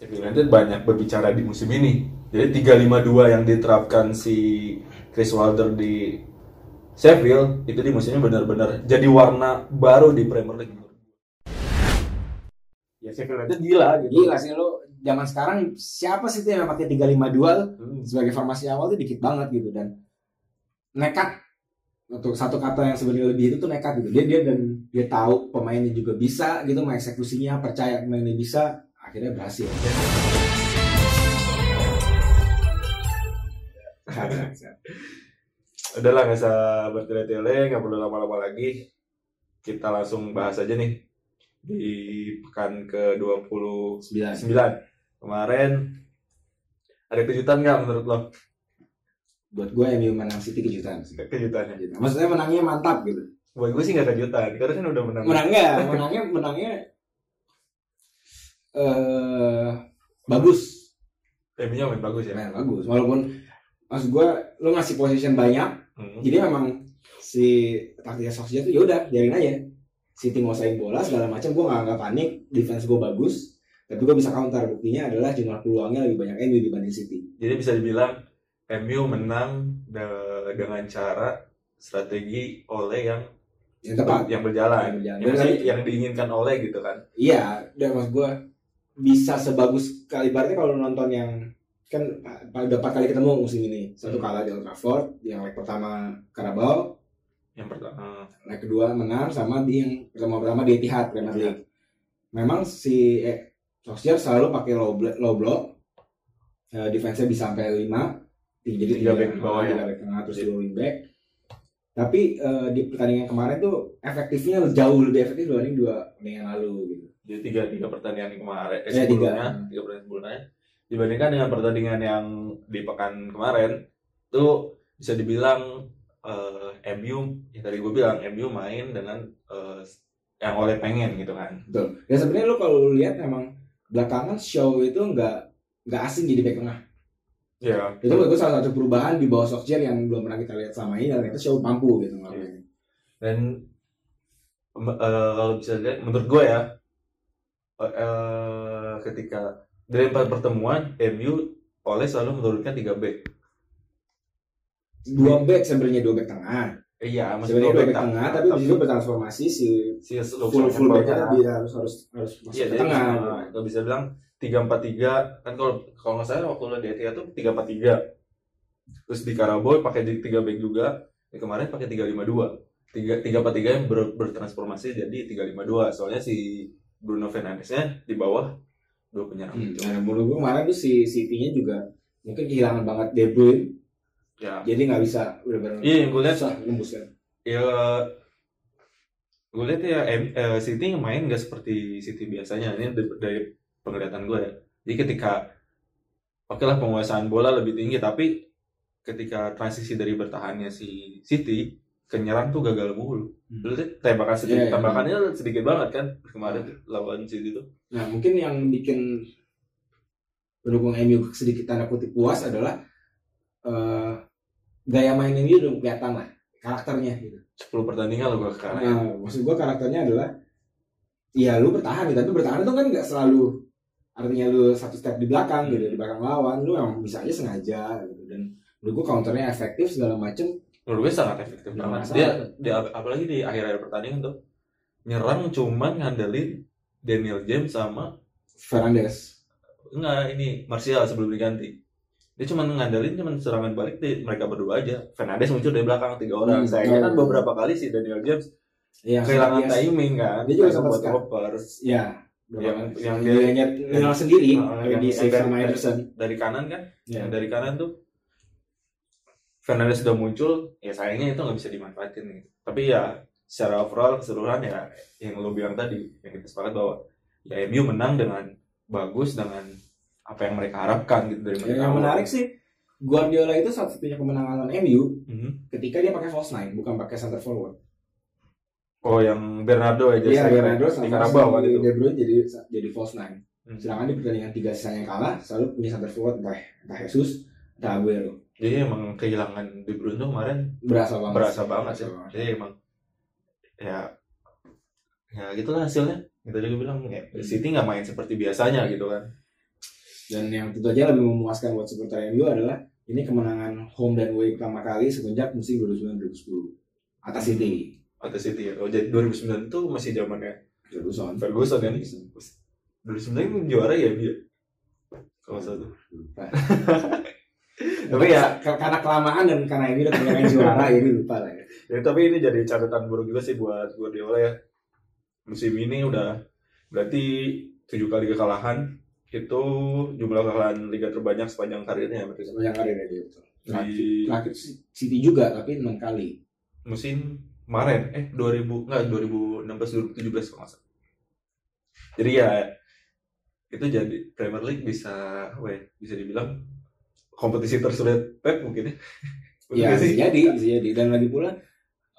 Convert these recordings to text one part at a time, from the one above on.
Sheffield United banyak berbicara di musim ini. Jadi 352 yang diterapkan si Chris Wilder di Sheffield itu di musim ini benar-benar jadi warna baru di Premier League. Ya Sheffield United gila gitu. Gila sih lo zaman sekarang siapa sih tuh yang pakai 352 tuh Hmm. sebagai formasi awal tuh dikit banget gitu dan nekat untuk satu kata yang sebenarnya lebih itu tuh nekat gitu dia dia dan dia tahu pemainnya juga bisa gitu mengeksekusinya percaya pemainnya bisa akhirnya berhasil Udahlah nggak usah bertele-tele, nggak perlu lama-lama lagi. Kita langsung bahas aja nih di pekan ke-29 Sembilan. kemarin ada kejutan nggak menurut lo? buat gue MU menang City kejutan sih. Kejutannya. Gitu. maksudnya menangnya mantap gitu Buat gue sih nggak kejutan, karena kan udah menang. menangnya menangnya menangnya eh bagus MU-nya main bagus ya. main bagus walaupun maksud gue lo ngasih position banyak Hmm. jadi memang si taktiknya Solskjaer tuh yaudah biarin aja si tim nguasain bola segala macam gue nggak nggak panik defense gue bagus tapi gue bisa counter buktinya adalah jumlah peluangnya lebih banyak MU dibanding City Jadi bisa dibilang MU menang de- dengan cara strategi oleh yang yang tepat yang berjalan. Yang berjalan. Yang, yang diinginkan oleh gitu kan. iya dan maksud gue bisa sebagus kali berarti kalau nonton yang kan uh, udah empat kali ketemu musim ini satu Hmm. kalah di Old Trafford yang leg pertama Carabao Yang pertama. leg kedua menang sama di yang pertama pertama di Etihad Premier Iya. League. Memang si eh, Solskjaer selalu pakai low block, low block. Eh, defense-nya bisa sampai 5. Jadi Tiga back bawah ya. back tengah terus dua wing back. Tapi eh, di pertandingan kemarin tuh efektifnya jauh lebih efektif dibanding dua pertandingan lalu gitu. Jadi tiga tiga pertandingan kemarin, eh, Ya, tiga. sebelumnya, tiga pertandingan sebelumnya dibandingkan dengan pertandingan yang di pekan kemarin tuh bisa dibilang eh, MU yang tadi gue bilang MU main dengan eh, yang oleh pengen gitu kan. Betul. Dan sebenarnya lu kalau lihat emang belakangan show itu nggak nggak asing jadi back tengah. Ya. Itu menurut gue salah satu perubahan di bawah Solskjaer yang belum pernah kita lihat selama ini dan itu show mampu gitu ngelakuin. Dan em- eh, kalau bisa lihat menurut gue ya eh, ketika dari empat pertemuan MU oleh selalu menurunkan tiga back. Dua back sebenarnya dua back tengah. Iya, sebenarnya dua back tengah, tengah. tapi di situ bertransformasi si si full full backnya dia harus harus harus masuk Iya, ke tengah. nah, kalau bisa bilang tiga empat tiga. Kan kalau kalau nggak salah waktu lo di Etihad tuh tiga empat tiga. Terus di Karaboy pakai di tiga back juga. Ya, kemarin pakai tiga lima dua. Tiga tiga empat tiga yang ber- bertransformasi jadi tiga lima dua. Soalnya si Bruno Fernandesnya di bawah dua penyerang. Hmm, itu. nah, menurut gue kemarin tuh si City-nya juga mungkin kehilangan banget De Bruyne. Ya. Jadi nggak bisa benar-benar iya yang gue lihat nembuskan ya gue lihat ya M- eh, City main nggak seperti City biasanya. Ini dari, dari penglihatan gue ya. Jadi ketika oke lah penguasaan bola lebih tinggi tapi ketika transisi dari bertahannya si City ke nyerang tuh gagal mulu Hmm. Lu tembakan sedikit Iya, iya. tembakannya sedikit banget kan kemarin tuh lawan City tuh nah mungkin yang bikin pendukung MU sedikit tanda kutip puas adalah eh, gaya main MU udah kelihatan lah karakternya gitu 10 pertandingan loh gue sekarang ya. Nah, maksud gua karakternya adalah ya lu bertahan gitu, tapi bertahan itu kan nggak selalu artinya lu satu step di belakang gitu, di belakang lawan, lu yang bisa aja sengaja gitu dan menurut gua counternya efektif segala macem menurut gue sangat efektif banget masalah. dia, dia apalagi di akhir-akhir pertandingan tuh nyerang cuman ngandelin Daniel James sama Fernandes. Enggak, ini Martial sebelum diganti. Dia cuma ngandelin cuma serangan balik di mereka berdua aja. Fernandes muncul dari belakang tiga orang. Hmm, Sayangnya kan oh. beberapa kali sih Daniel James Yang kehilangan dia- timing kan. Dia juga sempat buat Ya, Yang- yang yang yang dia- dia nyerang sendiri yang di si sama Ederson. dari kanan kan. Ya. Yang dari kanan tuh Fernandes sudah muncul, ya sayangnya itu nggak bisa dimanfaatin gitu. Tapi ya secara overall keseluruhan ya yang lo bilang tadi yang kita sepakat bahwa ya MU menang dengan bagus dengan apa yang mereka harapkan gitu dari mereka. Yang menarik sih Guardiola itu satu-satunya kemenangan lawan MU Mhm. ketika dia pakai false nine, bukan pakai center forward. Oh yang Bernardo ya Iya, Bernardo di Carabao kan itu. De Bruyne jadi jadi false nine. Hmm. Sedangkan di pertandingan tiga sisanya kalah, selalu punya center forward entah entah Jesus, entah Aguero. Jadi emang kehilangan De Bruyne tuh kemarin Berasa banget. berasa banget sih. Berasa banget. Jadi emang ya ya gitulah hasilnya. Kita juga bilang ya, Hmm. City nggak main seperti biasanya gitu kan. Dan yang tentu aja lebih memuaskan buat supporter MU adalah ini kemenangan home dan away pertama kali semenjak musim 2009-2010 atas City. Atas City ya. Oh, jadi 2009 itu masih zamannya Ferguson. Ferguson kan? 2009 juara ya dia. Kalau. Lupa. Tapi ya, Ka- karena kelamaan dan karena ini udah kebanyakan juara jadi lupa lah ya. ya, tapi ini jadi catatan buruk juga sih buat Guardiola ya. Musim ini udah berarti tujuh kali kekalahan itu jumlah kekalahan liga terbanyak sepanjang karirnya ya berarti. Sepanjang karirnya. Terakhir, Di terakhir City juga tapi enam kali. musim kemarin eh 2000 enggak 2016 2017 kalau salah. Jadi ya itu jadi Premier League bisa apa ya, bisa dibilang kompetisi tersulit Pep mungkin ya. Betul Ya bisa jadi, bisa jadi. Dan lagi pula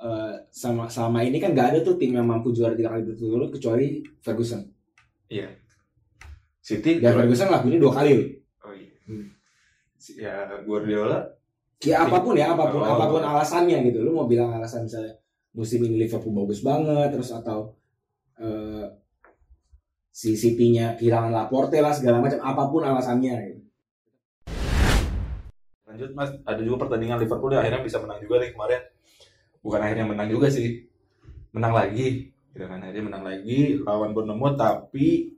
eh, sama selama ini kan nggak ada tuh tim yang mampu juara tiga kali berturut-turut kecuali Ferguson. Iya. City Dan juara- Ferguson lakuinnya dua kali. Oh iya. Hmm. Ya Guardiola Ya apa pun ya, apa pun Oh. apa pun alasannya gitu. Lu mau bilang alasan misalnya musim ini Liverpool bagus banget, terus atau eh, si City-nya kehilangan Laporte lah segala macam, apa pun alasannya. Gitu. Lanjut Mas, ada juga pertandingan Liverpool yang akhirnya bisa menang juga nih kemarin. Bukan akhirnya menang juga sih. Menang lagi. Gitu kan akhirnya menang lagi lawan Bournemouth tapi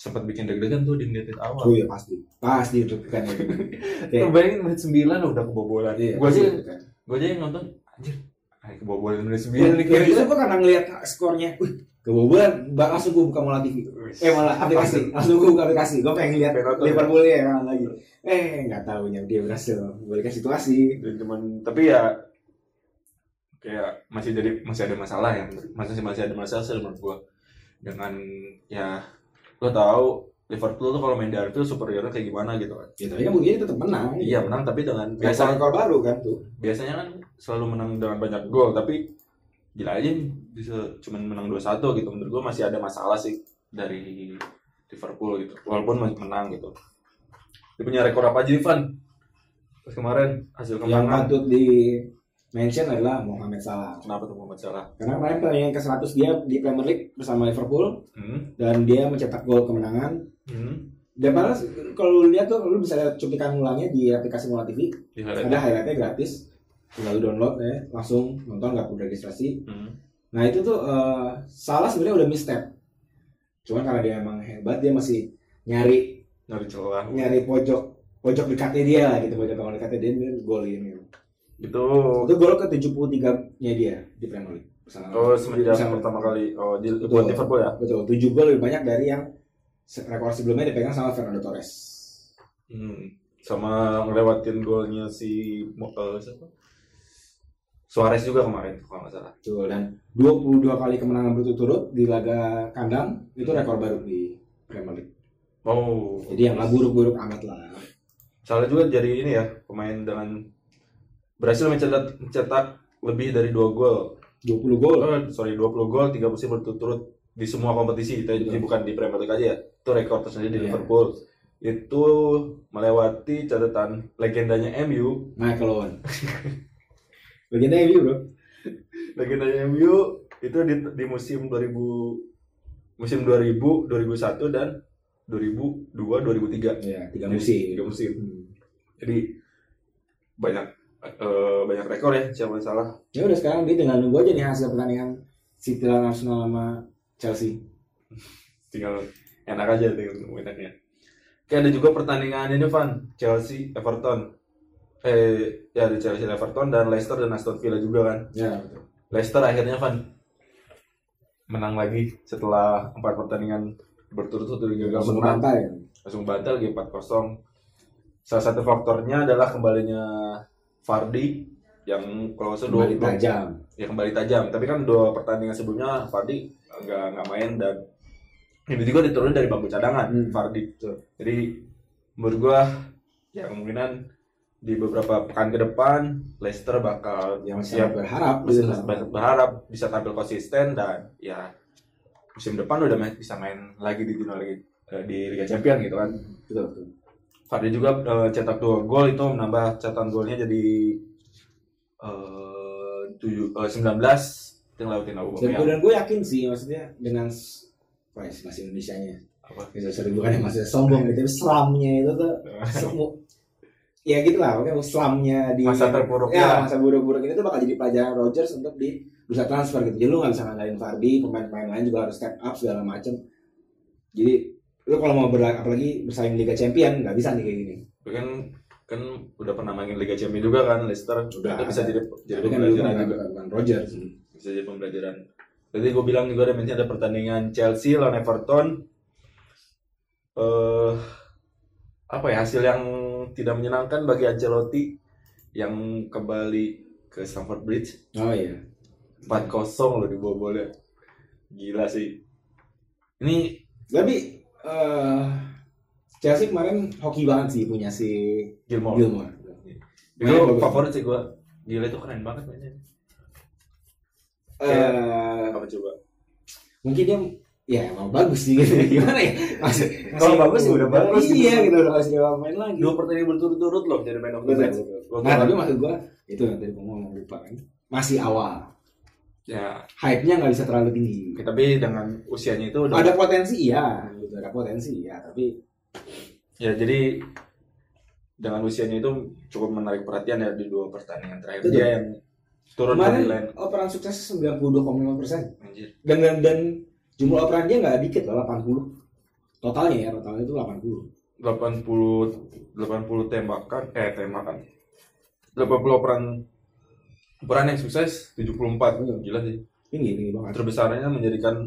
sempat bikin deg-degan tuh di menit awal. Oh iya pasti, pasti itu kan. Oke. Lu bayangin menit 9 udah kebobolan. Iya, Gua aja kan. gua aja yang nonton anjir. Kebobolan menit 9 Ya, nih ya, kira gue karena ngeliat skornya, wih, kebobolan, ba- langsung gue buka mola TV. Eh malah aplikasi, langsung gue buka aplikasi. Gue pengen lihat Penonton. Liverpool ya kan lagi. Eh nggak tahunya dia berhasil membalikan situasi. Dan cuman tapi ya kayak masih jadi masih ada masalah ya masih masih ada masalah sih menurut gua dengan ya lo tahu Liverpool tuh kalau main di Anfield superiornya kayak gimana gitu kan Ya, tapi kan mungkin tetap menang. iya menang tapi dengan Biasa biasanya rekor baru kan tuh. biasanya kan selalu menang dengan banyak gol tapi gila aja nih, bisa cuman menang 2-1 gitu menurut gua masih ada masalah sih dari Liverpool gitu walaupun masih menang gitu dia punya rekor apa aja Ivan pas kemarin hasil Yang kemenangan patut di mention adalah Mohamed Salah. kenapa tuh Muhammad Salah Karena kemarin pertandingan ke-100 dia di Premier League bersama Liverpool hmm. dan dia mencetak gol kemenangan. Hmm. Dan malah kalau lu lihat tuh lu bisa lihat cuplikan ulangnya di aplikasi Mola TV. Di Ada highlight. highlightnya gratis. Tinggal download ya, langsung nonton nggak perlu registrasi. Hmm. Nah itu tuh eh, salah sebenarnya udah misstep. Cuman karena dia emang hebat dia masih nyari Nyari celah. nyari pojok pojok dekatnya dia lah gitu pojok gawang dekatnya dia dia golin gitu. Itu Itu gol ke 73 nya dia di Premier League. Bersama- oh semenjak pertama kali oh di Betul. buat Liverpool ya. Betul, 7 gol lebih banyak dari yang rekor sebelumnya dipegang sama Fernando Torres. Hmm. Sama ngelewatin golnya si eh, siapa? Suarez juga kemarin kalau nggak salah. Betul, dan 22 kali kemenangan berturut-turut di laga kandang itu rekor baru di Premier League. Oh. Jadi yang nggak buruk-buruk amat lah. Salah juga jadi ini ya pemain dengan berhasil mencetak mencetak lebih dari dua gol. 20 gol. Oh, sorry 20 gol tiga musim berturut-turut di semua kompetisi. Jadi Betul. bukan di Premier League aja ya. Itu rekor tersendiri di Iya. Liverpool. Itu melewati catatan legendanya MU Michael Owen. Legenda MU bro. legendanya MU itu di, di musim 2000 musim 2000 2001 dan 2002 2003 Ya, tiga Jadi, musim. tiga musim Hmm. jadi banyak eh, banyak rekor ya siapa yang salah Ya udah sekarang dia tinggal nunggu aja nih hasil pertandingan City lawan Arsenal sama Chelsea. tinggal enak aja tinggal enaknya Oke ada juga pertandingan ini Van Chelsea Everton eh ya ada Chelsea Everton dan Leicester dan Aston Villa juga kan Ya, betul. Leicester akhirnya Van menang lagi setelah empat pertandingan berturut-turut gagal Langsung menang bantai. langsung bantal lagi 4-0 salah satu faktornya adalah kembalinya Fardi yang kalau salah dua Kembali tajam. ya kembali tajam tapi kan dua pertandingan sebelumnya Fardi nggak nggak main dan ini juga diturunin dari bangku cadangan Hmm. Fardi jadi menurut gua ya kemungkinan di beberapa pekan ke depan Leicester bakal Yang siap berharap. masih gitu. berharap bisa tampil konsisten dan ya musim depan udah main- bisa main lagi di Junior League eh, di Liga Champion gitu kan Betul, betul. Fardi juga eh, cetak dua gol itu menambah catatan golnya jadi eh tujuh eh, 19 yang lewatin Dan, Aubameyang. dan gue yakin sih maksudnya dengan s- apa ya, bahasa Indonesia-nya Apa? bisa sering bukan yang masih sombong gitu tapi selamnya itu tuh ya gitu lah oke selamnya di Masa terpuruk ya ya. masa buruk-buruk ini tuh bakal jadi pelajaran Rogers untuk di bursa transfer gitu. Jadi lu nggak bisa ngandalin Vardy pemain-pemain lain juga harus step up segala macem. Jadi lu kalau mau berla- apalagi bersaing Liga Champion nggak bisa nih kayak gini. Kan kan udah pernah main Liga Champions juga kan Leicester. Udah. Bisa jadi jadi jadi kan pembelajaran juga. bukan Rogers bisa jadi pembelajaran. Jadi gue bilang juga ada ada pertandingan Chelsea lawan Everton. Eh apa ya hasil yang tidak menyenangkan bagi Ancelotti yang kembali ke Stamford Bridge. Oh iya. 4-0 loh dibawa gila sih. Ini tapi eh Chelsea kemarin hoki banget sih punya si Gilmore. Gilmore. Itu favorit sih gue gila itu keren banget mainnya. Eh, apa coba? mungkin dia ya emang bagus sih gitu. Gimana ya? Masih Kalau bagus ya udah bagus. gitu. iya gitu. udah kasih dia main lagi. Dua pertandingan berturut-turut loh jadi main of the match. Nah tapi maksud gua itu yang tadi gua ngomong lupa kan. Masih awal. Ya. Hype-nya nggak bisa terlalu tinggi. Tapi dengan usianya itu udah ada potensi iya. Gitu, ada potensi ya tapi ya jadi dengan usianya itu cukup menarik perhatian ya di dua pertandingan terakhir. Betul. dia yang turun ke kemarin line. operan sukses 92,5 persen. Anjir. Dan, dan dan jumlah operan dia nggak dikit loh 80 totalnya ya totalnya itu 80 80 80 tembakan eh tembakan. 80 operan operan yang sukses 74 Betul. gila sih. Tinggi tinggi banget. Terbesarnya menjadikan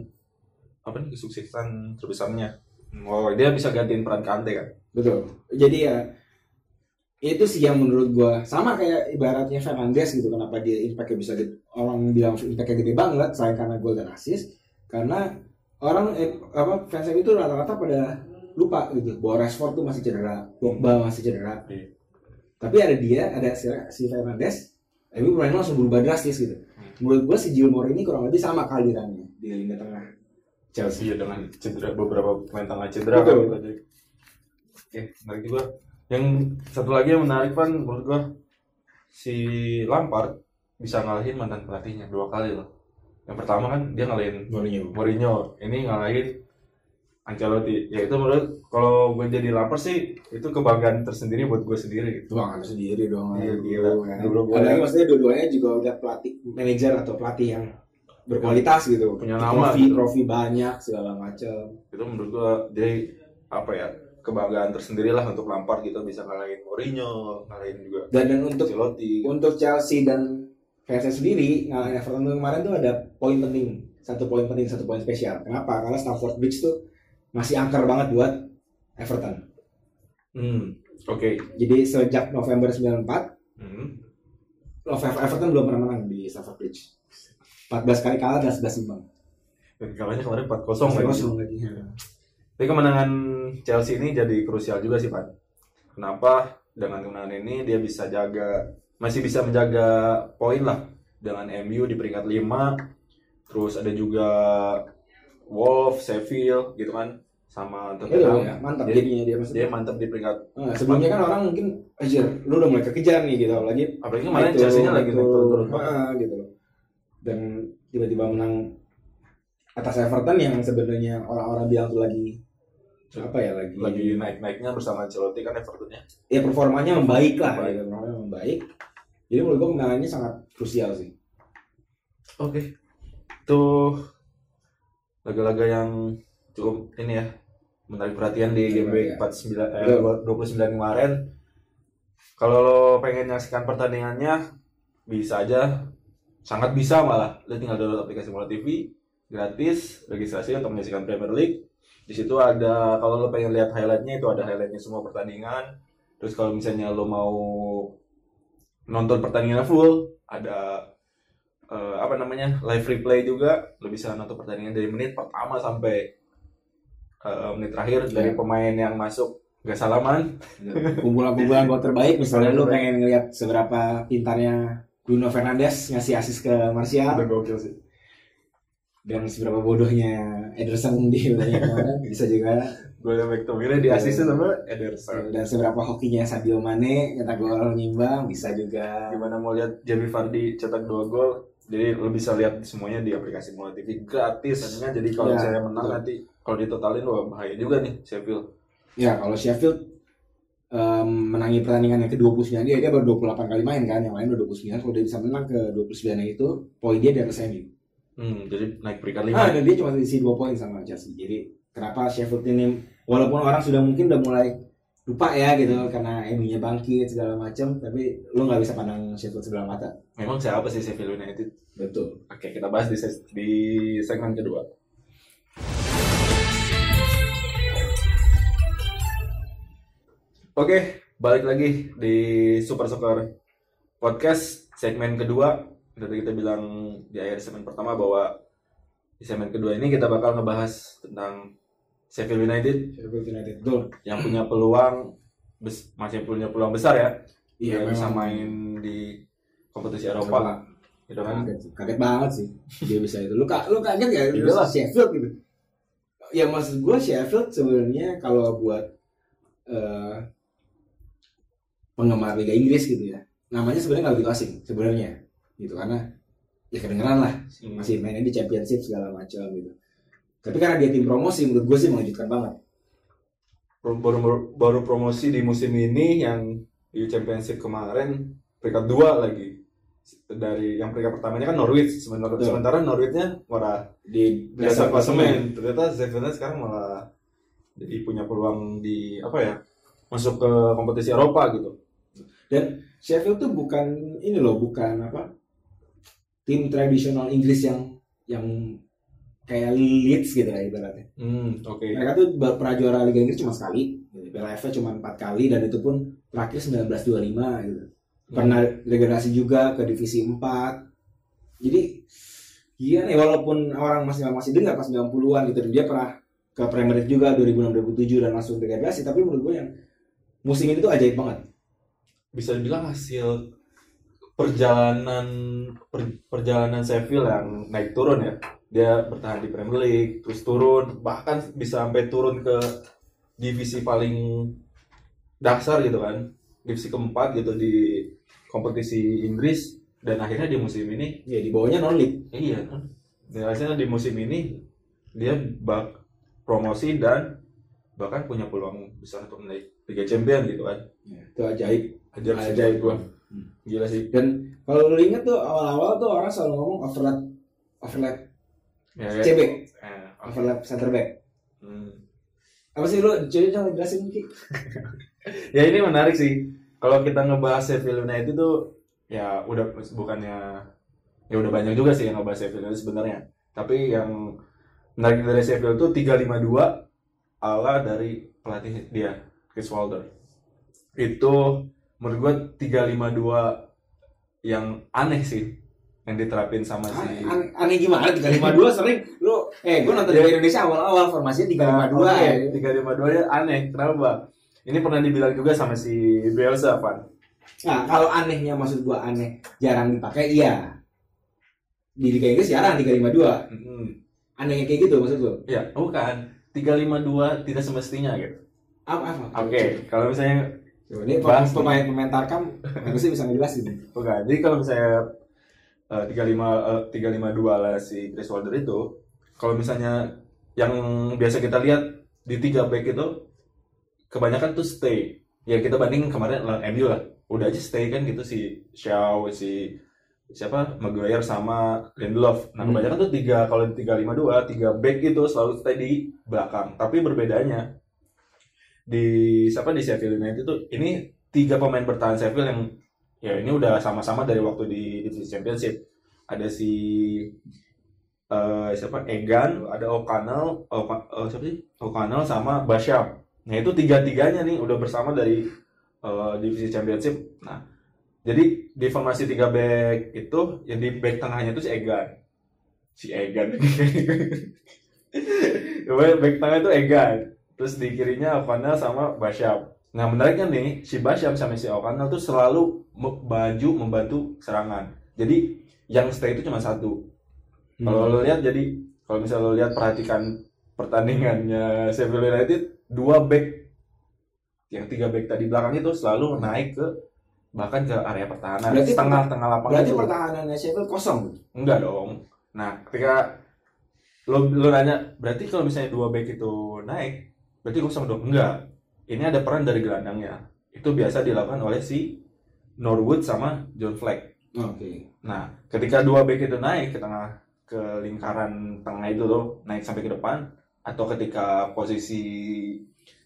apa nih kesuksesan terbesarnya. Wow dia bisa gantiin peran Kante kan? Betul. Jadi ya itu sih yang menurut gua. Sama kayak ibaratnya Fernandes gitu kenapa dia impactnya bisa orang bilang impactnya gede banget selain karena gol dan assist karena orang eh, apa fans itu rata-rata pada lupa gitu bahwa Rashford tuh masih cedera, Pogba masih cedera. Iya. Tapi ada dia, ada si, si Fernandes, MU permainan langsung berubah drastis gitu. Menurut gua si Gilmore ini kurang lebih sama kehadirannya di lini tengah Chelsea. Iya dengan cedera beberapa pemain tengah cedera Betul. kan gitu. Oke, menarik juga. Yang satu lagi yang menarik kan menurut gua si Lampard bisa ngalahin mantan pelatihnya dua kali loh. Yang pertama kan dia ngalahin Mourinho. Mourinho, ini ngalahin Ancelotti. Ya itu menurut kalau gue jadi Lampard sih itu kebanggaan tersendiri buat gue sendiri. gitu. Kan sendiri dong. Iya, gila. kan. Apalagi maksudnya dua-duanya juga udah pelatih manajer atau pelatih yang berkualitas gitu. Punya nama. Trofi, trofi banyak segala macam. Itu menurut gua jadi apa ya kebanggaan tersendiri lah untuk Lampard gitu bisa ngalahin Mourinho, ngalahin juga Dan dan untuk Ancelotti. untuk Chelsea dan fansnya sendiri ngalahin Everton kemarin tuh ada poin penting. Satu poin penting, satu poin spesial. Kenapa? Karena Stamford Bridge tuh masih angker banget buat Everton. Hmm, oke. Jadi sejak November 94 Hmm. Everton belum pernah menang di Stamford Bridge. 14 kali kalah dan 11 imbang. Dan kalahnya kemarin 4-0 lagi. Kosong lagi. Tapi kemenangan Chelsea ini jadi krusial juga sih, Pak. Kenapa? Dengan kemenangan ini dia bisa jaga masih bisa menjaga poin lah dengan MU di peringkat 5. Terus ada juga Wolves, Sheffield gitu kan sama Itu Tottenham. ya, mantap Dia- jadinya dia maksudnya. Dia mantap di peringkat Nah, sebelumnya kan orang mungkin anjir, lu udah mulai kekejar nih gitu lagi apalagi kemarin Chelsea-nya lagi naik banget. gitu loh. Dan tiba-tiba menang atas Everton yang sebenarnya orang-orang bilang tuh lagi apa ya lagi lagi naik-naiknya bersama Ancelotti kan Evertonnya. ya performanya membaik lah Membaik. gitu, performanya membaik. Jadi menurut gua kemenangannya sangat krusial sih. Oke. Itu laga-laga yang cukup ini ya menarik perhatian di game week Iya. 49 eh, Betul. 29 kemarin. Kalau lo pengen nyaksikan pertandingannya bisa aja sangat bisa malah lo tinggal download aplikasi Mola TV gratis registrasi untuk menyaksikan Premier League di situ ada kalau lo pengen lihat highlightnya itu ada highlightnya semua pertandingan terus kalau misalnya lo mau nonton pertandingan full ada eh, apa namanya live replay juga lo bisa nonton pertandingan dari menit pertama sampai eh, menit terakhir dari Ya. pemain yang masuk gak salaman Kumpulan-kumpulan gol terbaik misalnya lu Terbaik. pengen ngeliat seberapa pintarnya Bruno Fernandes ngasih assist ke Martial udah gokil sih dan seberapa bodohnya Ederson di kemarin bisa juga gue yang McTominay di asisten sama Ederson dan seberapa hokinya Sadio Mane nyetak gol nyimbang bisa juga gimana mau lihat Jamie Vardy cetak dua gol Jadi lo bisa lihat semuanya di aplikasi Mola TV gratis kan. Jadi kalau Ya, saya menang betul. nanti kalau ditotalin wah bahaya juga nih Sheffield. Ya kalau Sheffield em, menangi pertandingan yang ke-29 dia dia baru 28 kali main kan, yang lain udah 29. Kalau dia bisa menang ke 29 yang itu, poin dia di atas MU. Hmm, jadi naik peringkat 5. Ah, dan dia cuma isi 2 poin sama Chelsea. Jadi kenapa Sheffield ini walaupun orang sudah mungkin udah mulai lupa ya gitu karena MU-nya bangkit segala macam, tapi lu nggak bisa pandang Sheffield sebelah mata. Memang siapa sih Sheffield United? Betul. Oke, kita bahas di, di segmen kedua. Oke, balik lagi di Super Soccer Podcast segmen kedua. Tadi kita bilang di akhir segmen pertama bahwa di segmen kedua ini kita bakal ngebahas tentang Sheffield United Sheffield United. Betul. yang punya peluang masih punya peluang besar ya. Iya, bisa main di kompetisi Eropa, gitu kan. Kaget, kaget banget sih dia bisa itu. Lu lu kaget ya Iya Lu lah. Sheffield gitu. Ya maksud gue Sheffield sebenarnya kalau buat eh, penggemar Liga Inggris gitu ya, namanya sebenarnya nggak begitu asing sebenarnya, gitu karena ya kedengeran lah Hmm. masih mainnya di Championship segala macam gitu. Tapi karena dia tim promosi menurut gue sih mengejutkan banget. baru, baru baru promosi di musim ini yang di Championship kemarin peringkat dua lagi. Dari yang peringkat pertamanya kan Norwich. Sementara Betul. sementara Norwichnya malah Di biasa klasemen. ternyata Sheffield sekarang malah jadi punya peluang di apa ya masuk ke kompetisi Eropa gitu. Sheffield tuh bukan ini loh, bukan apa tim tradisional Inggris yang yang kayak Leeds gitu lah ibaratnya. hmm oke Mereka tuh pernah juara Liga Inggris cuma sekali, gitu. Piala FA cuma empat kali dan itu pun terakhir 1925 gitu. Pernah regenerasi juga ke divisi 4. Jadi iya nih walaupun orang masih masih dengar pas 90-an gitu dia pernah ke Premier League juga 2006 2007 dan langsung degradasi tapi menurut gue yang musim ini tuh ajaib banget. bisa dibilang hasil perjalanan per- perjalanan Sheffield yang naik turun ya dia bertahan di Premier League terus turun bahkan bisa sampai turun ke divisi paling dasar gitu kan divisi keempat gitu di kompetisi Inggris dan akhirnya di musim ini Ya di bawahnya non league. iya kan hasilnya di musim ini dia bak promosi dan bahkan punya peluang besar untuk naik Liga Champion gitu kan Itu ajaib. ajaib sih Ajaib. gua Hmm. gila sih Dan kalau lu inget tuh awal-awal tuh orang selalu ngomong overlap overlap ya, ya. CB, Eh, oke. overlap center back. Hmm. Apa sih lu coba coba jelasin Ki? ya ini menarik sih kalau kita ngebahas Sheffield United itu ya udah bukannya ya udah banyak juga sih yang ngebahas Sheffield United sebenarnya tapi yang menarik dari Sheffield itu 352 ala dari pelatih dia Chris Wilder itu menurut gua 352 yang aneh sih yang diterapin sama si aneh, aneh gimana 352 sering lu eh gua nonton Ya. di Indonesia awal-awal formasinya 352 Oke, ya. 352 nya aneh kenapa ini pernah dibilang juga sama si Bielsa Van Nah, kalau anehnya maksud gua aneh jarang dipakai iya. Di Liga Inggris jarang 352. Mm-mm. Anehnya kayak gitu maksud lu. Ya, bukan. 352 tidak semestinya gitu. Apa apa? Oke, kalau misalnya Coba ini pemain pemain Tarkam harusnya bisa ngejelasin. bukan. Jadi kalau misalnya eh, 35 eh, 352 lah si Chris Wilder itu, kalau misalnya yang biasa kita lihat di tiga back itu kebanyakan tuh stay. Ya kita banding kemarin lawan MU lah. Udah aja stay kan gitu si Shaw, si siapa Maguire sama Lindelof. Nah, Hmm. kebanyakan tuh tiga kalau di 352, tiga back itu selalu stay di belakang. Tapi berbedanya di siapa di Sheffield United tuh ini tiga pemain bertahan Sheffield yang ya ini udah sama-sama dari waktu di divisi Championship. Ada si eh, siapa Egan, ada O'Connell, O'Ca- eh, siapa sih? O'Connell sama Basham. Nah, itu tiga-tiganya nih udah bersama dari eh, divisi Championship. Nah, jadi di formasi tiga back itu yang di back tengahnya itu si Egan. Si Egan. Back tengah itu Egan. Terus di kirinya O'Connell sama Basham. Nah menariknya nih, si Basham sama si O'Connell tuh selalu baju membantu serangan. Jadi yang stay itu cuma satu. Kalau lo lihat jadi kalau misalnya lo lihat perhatikan pertandingannya Sheffield United dua back yang tiga back tadi belakang itu selalu naik ke bahkan ke area pertahanan Berarti setengah tengah lapangan Berarti itu. pertahanannya Sheffield kosong. enggak dong nah ketika lo lo nanya berarti kalau misalnya dua back itu naik berarti kosong dong enggak ini ada peran dari gelandangnya itu biasa dilakukan oleh si Norwood sama John Fleck Oke. Nah, ketika dua back itu naik ke tengah ke lingkaran tengah itu tuh naik sampai ke depan atau ketika posisi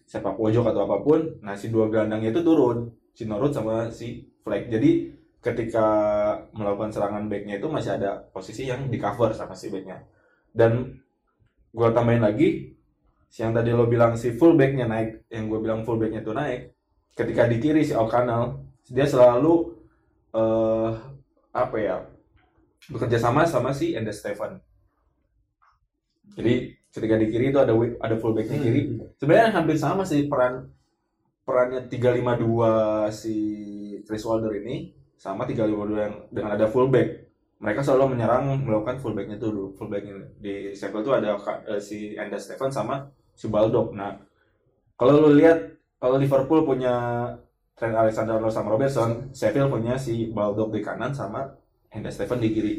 sepak pojok atau apa pun, nah si dua gelandangnya itu turun, si Norwood sama si Fleck. Jadi ketika melakukan serangan backnya itu masih ada posisi yang di cover sama si backnya. Dan gua tambahin lagi, yang tadi lo bilang si full backnya naik, yang gue bilang full backnya itu naik, ketika di kiri si O'Connell, dia selalu eh apa ya bekerja sama sama si Enda Stefan. Jadi ketika di kiri itu ada ada fullbacknya kiri. Sebenarnya hampir sama sih peran perannya 352 si Chris Wilder ini sama 352 yang dengan ada fullback. Mereka selalu menyerang melakukan fullbacknya itu dulu. Fullbacknya di Sheffield itu ada eh, si Enda Stefan sama si Baldock. Nah, kalau lu lihat kalau Liverpool punya Trent Alexander-Arnold sama Robertson, Sheffield punya si Baldock di kanan sama Enda Stefan di kiri.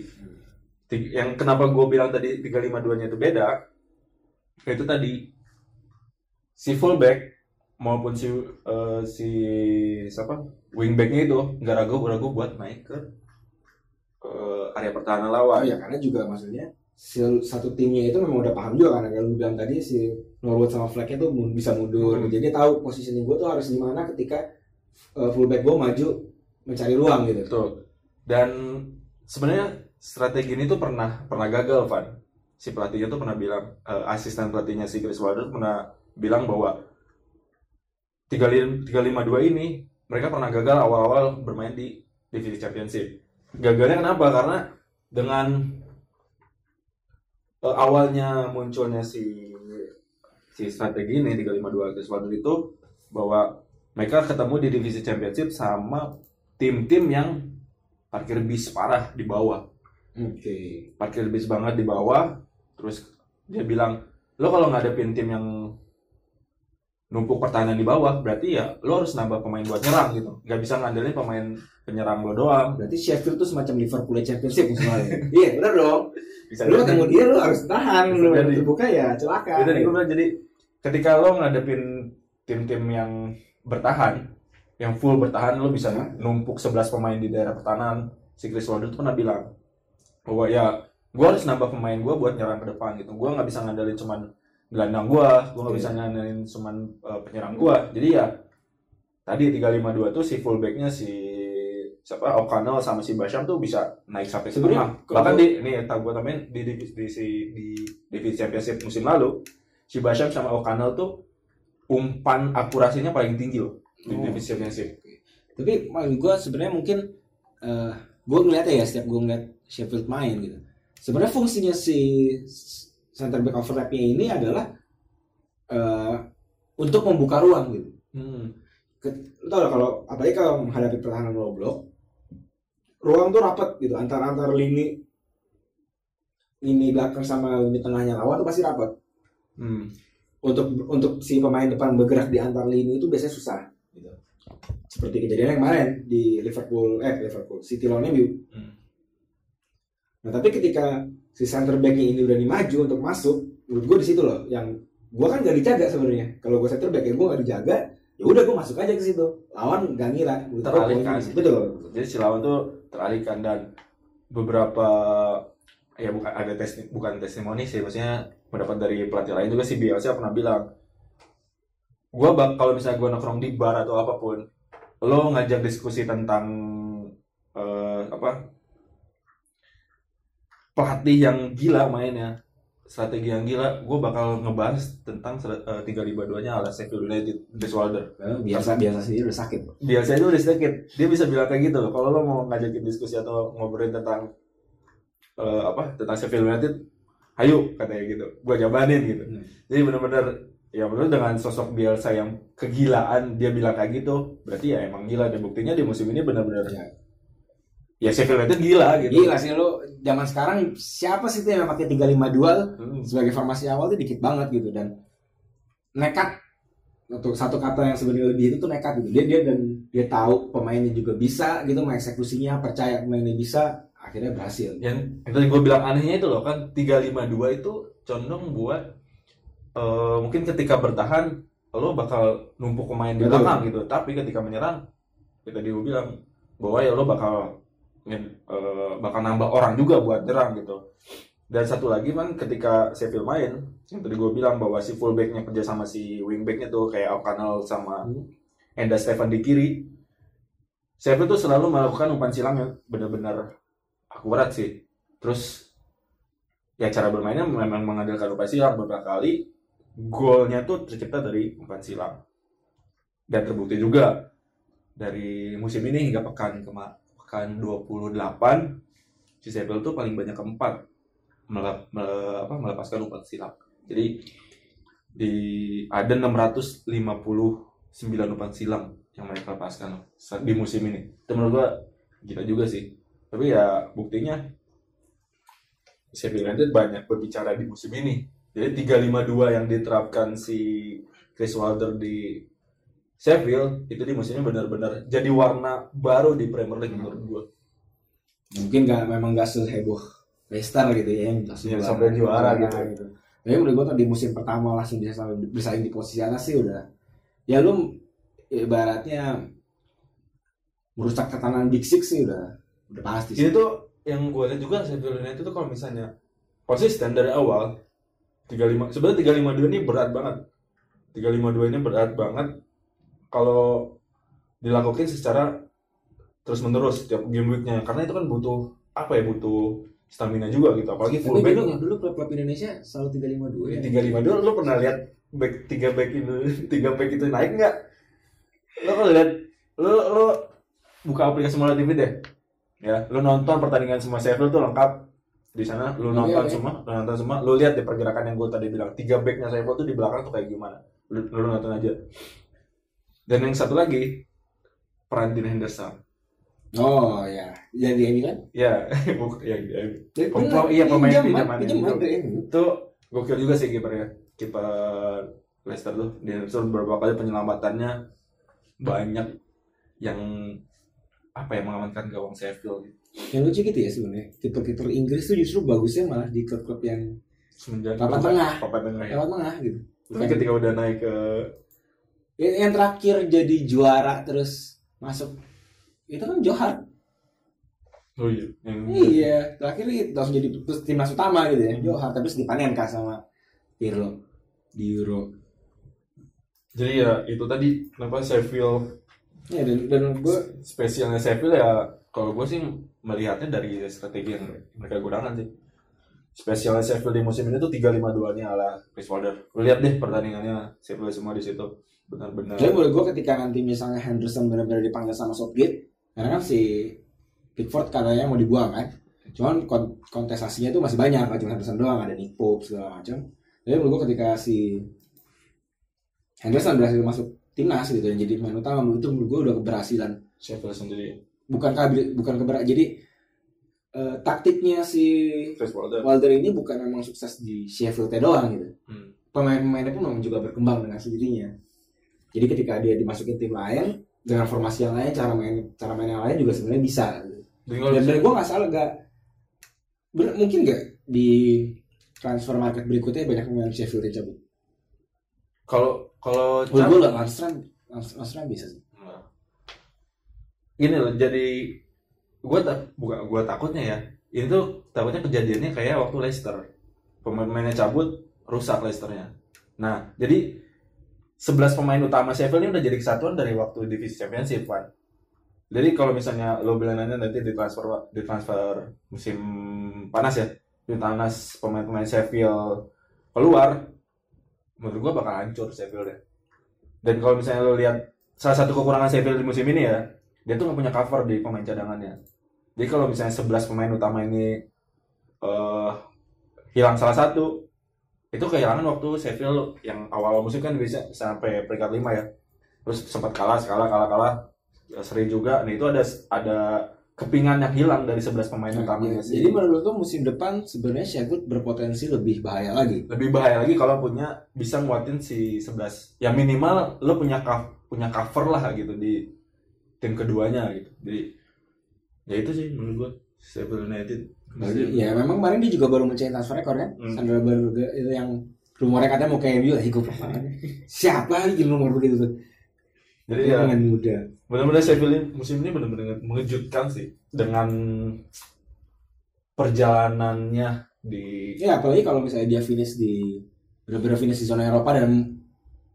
Yang kenapa gue bilang tadi 352-nya itu beda, itu tadi si fullback maupun si eh, si siapa wingbacknya itu nggak ragu-ragu buat naik ke eh, area pertahanan Oh lawan. ya karena juga maksudnya satu timnya itu memang udah paham juga karena kalau lu bilang tadi si Norwood sama itu mu- bisa mundur. Hmm. Jadi dia tahu positioning gue tuh harus di mana ketika uh, fullback gue maju mencari ruang gitu. Betul. Dan sebenarnya strategi ini tuh pernah pernah gagal, Van. Si pelatihnya tuh pernah bilang, eh, asisten pelatihnya si Chris Wilder pernah bilang bahwa 352 ini mereka pernah gagal awal-awal bermain di divisi championship. Gagalnya kenapa? Karena dengan eh, awalnya munculnya si si strategi ini 352 Chris Wilder itu bahwa mereka ketemu di divisi championship sama tim-tim yang parkir bis parah di bawah Oke. parkir bis banget di bawah terus dia bilang lo kalau ngadepin tim yang numpuk pertahanan di bawah berarti ya lo harus nambah pemain buat nyerang gitu nggak bisa ngandelin pemain penyerang lo doang Berarti Sheffield tuh semacam Liverpool Championship misalnya. Iya benar dong. bisa jadi. ketemu dia lu harus tahan. Jadi. terbuka ya celaka. Itu tadi gue bilang jadi ketika lo ngadepin tim-tim yang bertahan yang full bertahan lo bisa numpuk 11 pemain di daerah pertahanan. Si Chris Wilder tuh pernah bilang bahwa ya gue harus nambah pemain gue buat nyerang ke depan gitu. Gue nggak bisa ngandelin cuman gelandang gue gue nggak Iya. bisa ngandelin cuman uh, penyerang gue jadi ya tadi 352 tuh si fullbacknya si siapa O'Connell sama si Basham tuh bisa naik sampai Sebenarnya bahkan di ini tak gue tambahin di divisi di, si- di divisi championship musim lalu si Basham sama O'Connell tuh umpan akurasinya paling tinggi loh di Oh. divisi championship Tapi gue sebenarnya mungkin eh gue ngeliatnya ya setiap gue ngeliat Sheffield main gitu. Sebenarnya fungsinya si center back overlapnya ini adalah eh untuk membuka ruang gitu. hmm. Tau lah kalau apalagi kalau menghadapi pertahanan low block, ruang tuh rapat gitu antara antar lini lini belakang sama lini tengahnya lawan tuh pasti rapat. Hmm. Untuk untuk si pemain depan bergerak di antar lini itu biasanya susah gitu. Seperti kejadian yang kemarin di Liverpool eh Liverpool City lawan MU. Hmm. Nah, tapi ketika si center back ini udah maju untuk masuk, menurut gue di situ loh yang gue kan gak dijaga sebenarnya. Kalau gue center back ya gue gak dijaga, ya udah gue masuk aja ke situ. Lawan gak ngira. Teralihkan. Betul. jadi si lawan tuh teralihkan dan beberapa ya bukan ada tes bukan testimoni sih maksudnya pendapat dari pelatih lain juga si Bielsa pernah bilang gua bak kalau misalnya gua nongkrong di bar atau apa pun lo ngajak diskusi tentang eh, apa pelatih yang gila mainnya strategi yang gila gue bakal ngebahas tentang eh, tiga lima duanya ala Sheffield United Chris Wilder Biasa biasa sih udah sakit. biasanya itu udah sedikit dia bisa bilang kayak gitu kalau lo mau ngajakin diskusi atau ngobrolin tentang eh, apa tentang Sheffield United ayo katanya gitu. Gua jabanin gitu. Hmm. jadi benar-benar ya menurut dengan sosok Bielsa yang kegilaan dia bilang kayak gitu berarti ya emang gila. Dan buktinya di musim ini benar-benar Iya. ya Sheffield United gila gitu. Gila sih lo zaman sekarang siapa sih tuh yang pakai 352 Hmm. sebagai formasi awal tuh dikit banget gitu. Dan nekat. Untuk satu kata yang sebenarnya lebih itu tuh nekat gitu. Dia dia dan dia tahu pemainnya juga bisa gitu mengeksekusinya percaya pemainnya bisa akhirnya berhasil. Yang, yang tadi gue bilang anehnya itu loh kan 352 itu condong buat eh, mungkin ketika bertahan lo bakal numpuk pemain di belakang gitu. Tapi ketika menyerang ya tadi gue bilang bahwa ya lo bakal eh, bakal nambah orang juga buat nyerang gitu. Dan satu lagi kan ketika Sheffield main yang tadi gue bilang bahwa si fullbacknya kerja sama si wingbacknya tuh kayak O'Connell sama Hmm. Enda Stefan di kiri Sheffield tuh selalu melakukan umpan silang yang benar-benar akurat sih. Terus ya cara bermainnya memang mengandalkan umpan silang beberapa kali golnya tuh tercipta dari umpan silang. Dan terbukti juga dari musim ini hingga pekan kema pekan 28 si Sheffield tuh paling banyak keempat melep, mele- apa, melepaskan umpan silang. Jadi di ada 659 umpan silang yang mereka lepaskan di musim ini. Itu menurut gua gila juga sih tapi ya buktinya Sheffield United banyak berbicara di musim ini. Jadi 352 yang diterapkan si Chris Wilder di Sheffield itu di musim ini benar-benar jadi warna baru di Premier League menurut gua. Mungkin nggak memang nggak seheboh Leicester gitu ya yang Yang sampai juara gitu. Tapi menurut gue tadi musim pertama langsung bisa sampai bersaing di posisi atas sih udah. Ya lu ibaratnya merusak tatanan Big Six sih udah udah pasti sih. Ini tuh yang gue lihat juga Sheffield United tuh kalau misalnya konsisten dari awal 35 sebenarnya 352 ini berat banget. 352 ini berat banget kalau dilakukan secara terus menerus setiap game weeknya karena itu kan butuh apa ya butuh stamina juga gitu apalagi Tapi fullback dulu dulu klub-klub Indonesia selalu 352 ya. tiga lima dua lo pernah lihat back tiga back itu tiga back itu naik nggak lo kalau lihat lo lo buka aplikasi Mola TV deh ya lo nonton pertandingan semua Sheffield tuh lengkap. Di sana lo Oke, nonton oke. semua lo nonton semua. Lo lihat deh pergerakan yang gue tadi bilang tiga backnya Sheffield tuh di belakang tuh kayak gimana. Lo, lo nonton aja. Dan yang satu lagi peran Dean Henderson. Oh ya, yang di MU kan? ya ya, ya. Jadi Pem- bener, iya, pemain pinjaman, pinjaman pinjaman itu. gokil juga sih kipernya kiper Leicester tuh. Dia Henderson beberapa kali penyelamatannya banyak yang apa ya mengamankan gawang Sheffield gitu. Yang lucu gitu ya sebenarnya. Kiper-kiper Inggris tuh justru bagusnya malah di klub-klub yang Papan tengah. papan tengah ya. lewat tengah gitu. Tapi ketika udah naik ke Yang, yang terakhir jadi juara terus masuk itu kan Johar. oh iya yang Iya, terakhir itu langsung jadi terus timnas utama gitu ya. Johar terus dipanen kah sama Pirlo di Euro. jadi ya itu tadi kenapa Sheffield Ya dan dan gue spesialnya Sheffield ya kalau gue sih melihatnya dari strategi yang mereka gunakan sih. Spesialnya Sheffield di musim ini tuh 352 nya ala Chris Wilder. Lu lihat deh pertandingannya Sheffield semua di situ. Benar-benar. Jadi menurut gue ketika nanti misalnya Henderson benar-benar dipanggil sama Southgate, karena kan si Pickford katanya mau dibuang kan, cuman kon- kontestasinya itu masih banyak, cuma Henderson doang, ada Nick Pope segala macam. Jadi menurut gue ketika si Henderson berhasil masuk timnas gitu, yang jadi pemain utama, menurut itu menurut gue udah keberhasilan. Sheffield sendiri Bukan kabil, bukan keber, jadi eh, taktiknya si Chris Wilder Wilder ini bukan memang sukses di Sheffield doang gitu Hmm. pemain-pemainnya pun memang juga berkembang dengan sendirinya. Jadi ketika dia dimasukin tim lain dengan formasi yang lain, cara main cara main yang lain juga sebenarnya bisa. Kalau Dan, misalnya- gue nggak salah gak ber- mungkin gak di transfer market berikutnya banyak pemain Sheffield yang cabut. kalau kalau Menurut gue lah Landstram Landstram bisa sih. Nah. Gini loh, jadi gue tak bukan gue takutnya ya. Ini tuh takutnya kejadiannya kayak waktu Leicester. Pemain-pemainnya cabut, rusak Leicesternya. Nah, jadi 11 pemain utama Sheffield ini udah jadi kesatuan dari waktu divisi championship kan. Jadi kalau misalnya lo bilang nanti di transfer di transfer musim panas ya, di panas pemain-pemain Sheffield keluar, menurut gua bakal hancur Sheffield ya. Dan kalau misalnya lo lihat salah satu kekurangan Sheffield di musim ini ya, dia tuh nggak punya cover di pemain cadangannya. Jadi kalau misalnya 11 pemain utama ini eh hilang salah satu, itu kehilangan waktu Sheffield yang awal musim kan bisa sampai peringkat 5 ya. Terus sempat kalah, kalah, kalah, kalah, seri juga. Nah itu ada ada kepingan yang hilang dari 11 pemain utamanya sih. Jadi menurut lo musim depan sebenarnya Sheffield berpotensi lebih bahaya lagi. lebih bahaya lagi kalau punya bisa nguatin si 11 ya minimal lo punya punya cover lah gitu di tim keduanya gitu jadi ya itu sih menurut gua Sheffield United Bagi, ya memang kemarin dia juga baru mencetak transfer rekor kan. Hmm. Sandra Berge itu yang rumornya katanya mau ke MU lah Siapa lagi nomor begitu tuh? Jadi ya pemain muda. benar-benar ini musim ini benar-benar mengejutkan sih. Dengan perjalanannya di Ya apalagi kalau misalnya dia finish di benar-benar finish di zona Eropa dan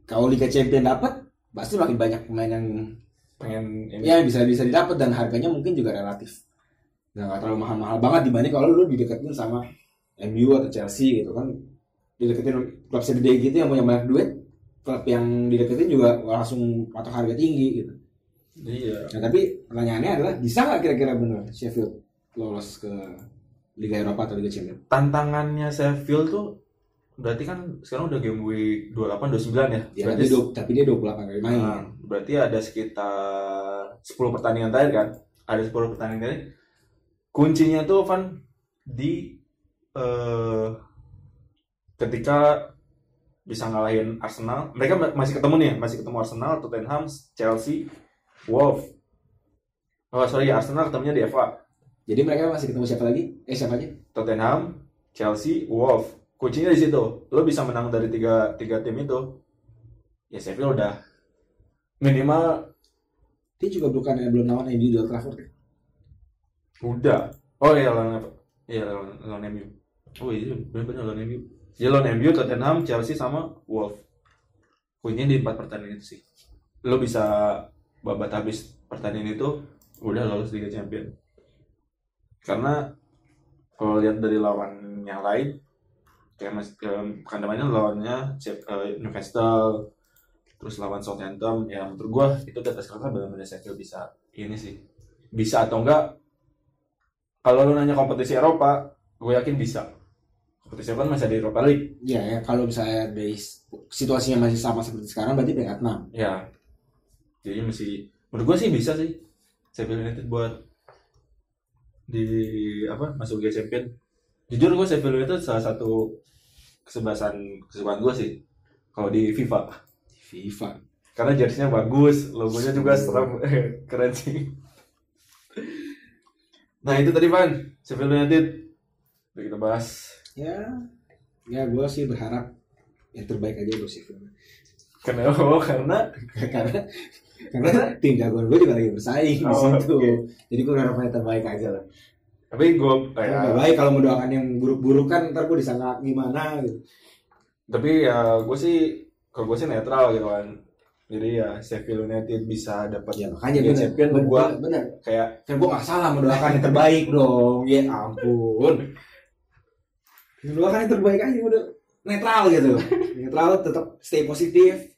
kalau Liga Champion dapat pasti makin banyak pemain yang pengen ini. Ya bisa bisa didapat dan harganya mungkin juga relatif nggak nggak terlalu mahal-mahal banget dibanding kalau lu dideketin sama MU atau Chelsea gitu kan. Dideketin klub segede gitu yang punya banyak duit klub yang dideketin juga langsung patok harga tinggi gitu. Iya. Nah tapi pertanyaannya adalah bisa nggak kira-kira bener Sheffield lolos ke Liga Eropa atau Liga Champions? Tantangannya Sheffield tuh berarti kan sekarang udah game week 28 29 ya? Ya, berarti tapi, tapi dia 28 kali main. Nah, berarti ada sekitar 10 pertandingan terakhir kan? Ada 10 pertandingan terakhir. Kuncinya tuh Van di eh, ketika bisa ngalahin Arsenal. Mereka ma- masih ketemu nih, ya, masih ketemu Arsenal, Tottenham, Chelsea, Wolves. Oh sorry, Arsenal ketemunya di FA. jadi mereka masih ketemu siapa lagi eh siapa aja Tottenham, Chelsea, Wolves. Kuncinya di situ. Lo bisa menang dari tiga, tiga tim itu. Ya Sheffield udah minimal dia juga bukan belum lawan di Old Trafford ya? Udah. Oh iya lawan apa? Iya lawan lawan MU. Oh iya benar-benar lawan MU. Lawan MU, Tottenham, Chelsea sama Wolves. Kuncinya di empat pertandingan itu sih. Lo bisa babat habis pertandingan itu udah lolos Liga Champion. Karena kalau lihat dari lawan yang lain kayak mas namanya lawannya eh, Newcastle terus lawan Southampton ya menurut gua itu di atas kertas benar-benar Sheffield bisa ini sih bisa atau enggak kalau lu nanya kompetisi Eropa, gue yakin bisa. Kan masih ada Eropa League. Ya, ya kalau misalnya dari situasinya masih sama seperti sekarang berarti peringkat 6. Ya. Jadi masih menurut gue sih bisa sih. Sheffield United buat di apa masuk Liga Champion. Jujur gue Sheffield United salah satu kesebelasan kesukaan gue sih kalau di FIFA. FIFA. Karena jersey-nya bagus, logonya juga serem, keren sih. Nah itu tadi Van, Sheffield United. Udah kita bahas. Ya, ya gue sih berharap yang terbaik aja untuk Sheffield. Kenapa? Oh, karena karena karena tim jagoan gue juga lagi bersaing di Oh, situ. oke. Jadi gue berharap yang terbaik aja lah. tapi gue kayak terbaik kalau mendoakan yang buruk-buruk kan ntar gue disangka gimana gitu. tapi ya gue sih kalau gue sih netral gitu kan jadi ya Sheffield United bisa dapat Ya makanya bener, Champion bener, gua bener. kayak Kan gue gak salah mendoakan yang terbaik dong. Ya ampun. Mendoakan yang terbaik aja udah netral gitu. Netral tetap stay positif.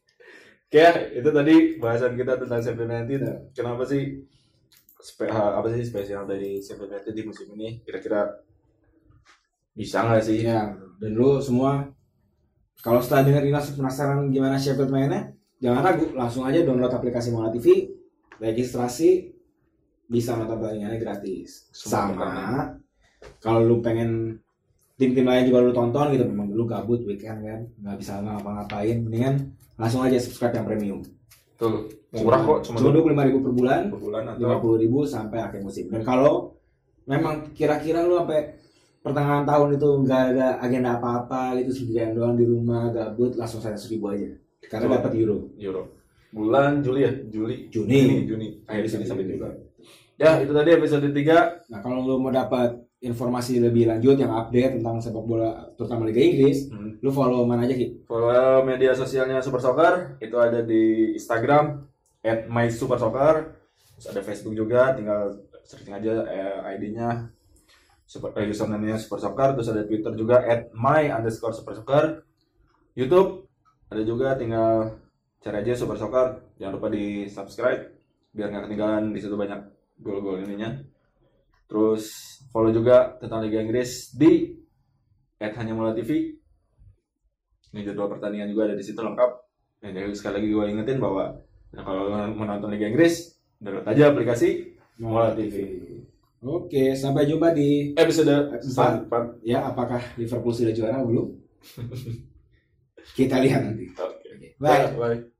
kayak itu tadi bahasan kita tentang Sheffield United kenapa sih spe- apa sih spesial dari United di musim ini kira-kira bisa nggak sih Iya, dan lu semua kalau setelah denger ini langsung penasaran gimana Sheffield mainnya, jangan ragu, langsung aja download aplikasi Mola TV, registrasi, bisa nonton pertandingannya gratis. Semua Sama, kalau lu pengen tim-tim lain juga lu tonton gitu, memang lu gabut weekend kan, nggak bisa ngapa-ngapain, mendingan langsung aja subscribe yang premium. tuh murah kok cuma dua puluh lima ribu per bulan, per bulan lima atau puluh ribu sampai akhir musim. Dan kalau memang kira-kira lu sampai pertengahan tahun itu nggak ada agenda apa-apa gitu sendirian doang di rumah gabut langsung saya seribu aja. Karena dapat euro. Euro. Bulan Juli ya? Juli. Juni. Juni Juni. Akhir sini sampai juga ya itu tadi episode 3 nah kalau lu mau dapat informasi lebih lanjut yang update tentang sepak bola terutama Liga Inggris Hmm. lu follow mana aja Ki? Follow media sosialnya Super Soccer itu ada di Instagram @mysupersoccer. Terus ada Facebook juga, tinggal searching aja eh, ID-nya super eh, username-nya Super Soccer. Terus ada Twitter juga @my underscore Super Soccer. YouTube ada juga, tinggal cari aja Super Soccer. Jangan lupa di subscribe biar nggak ketinggalan di situ banyak gol-gol ininya. Terus follow juga tentang Liga Inggris di @hanyamula TV ini jadwal pertandingan juga ada di situ lengkap. Ya, jadi sekali lagi gue ingetin bahwa nah, kalau menonton Liga Inggris, download aja aplikasi Mola TV. Oke, sampai jumpa di Episode Empat. 4. ya apakah Liverpool sudah juara belum? Kita lihat nanti. Oke. Bye. Bye.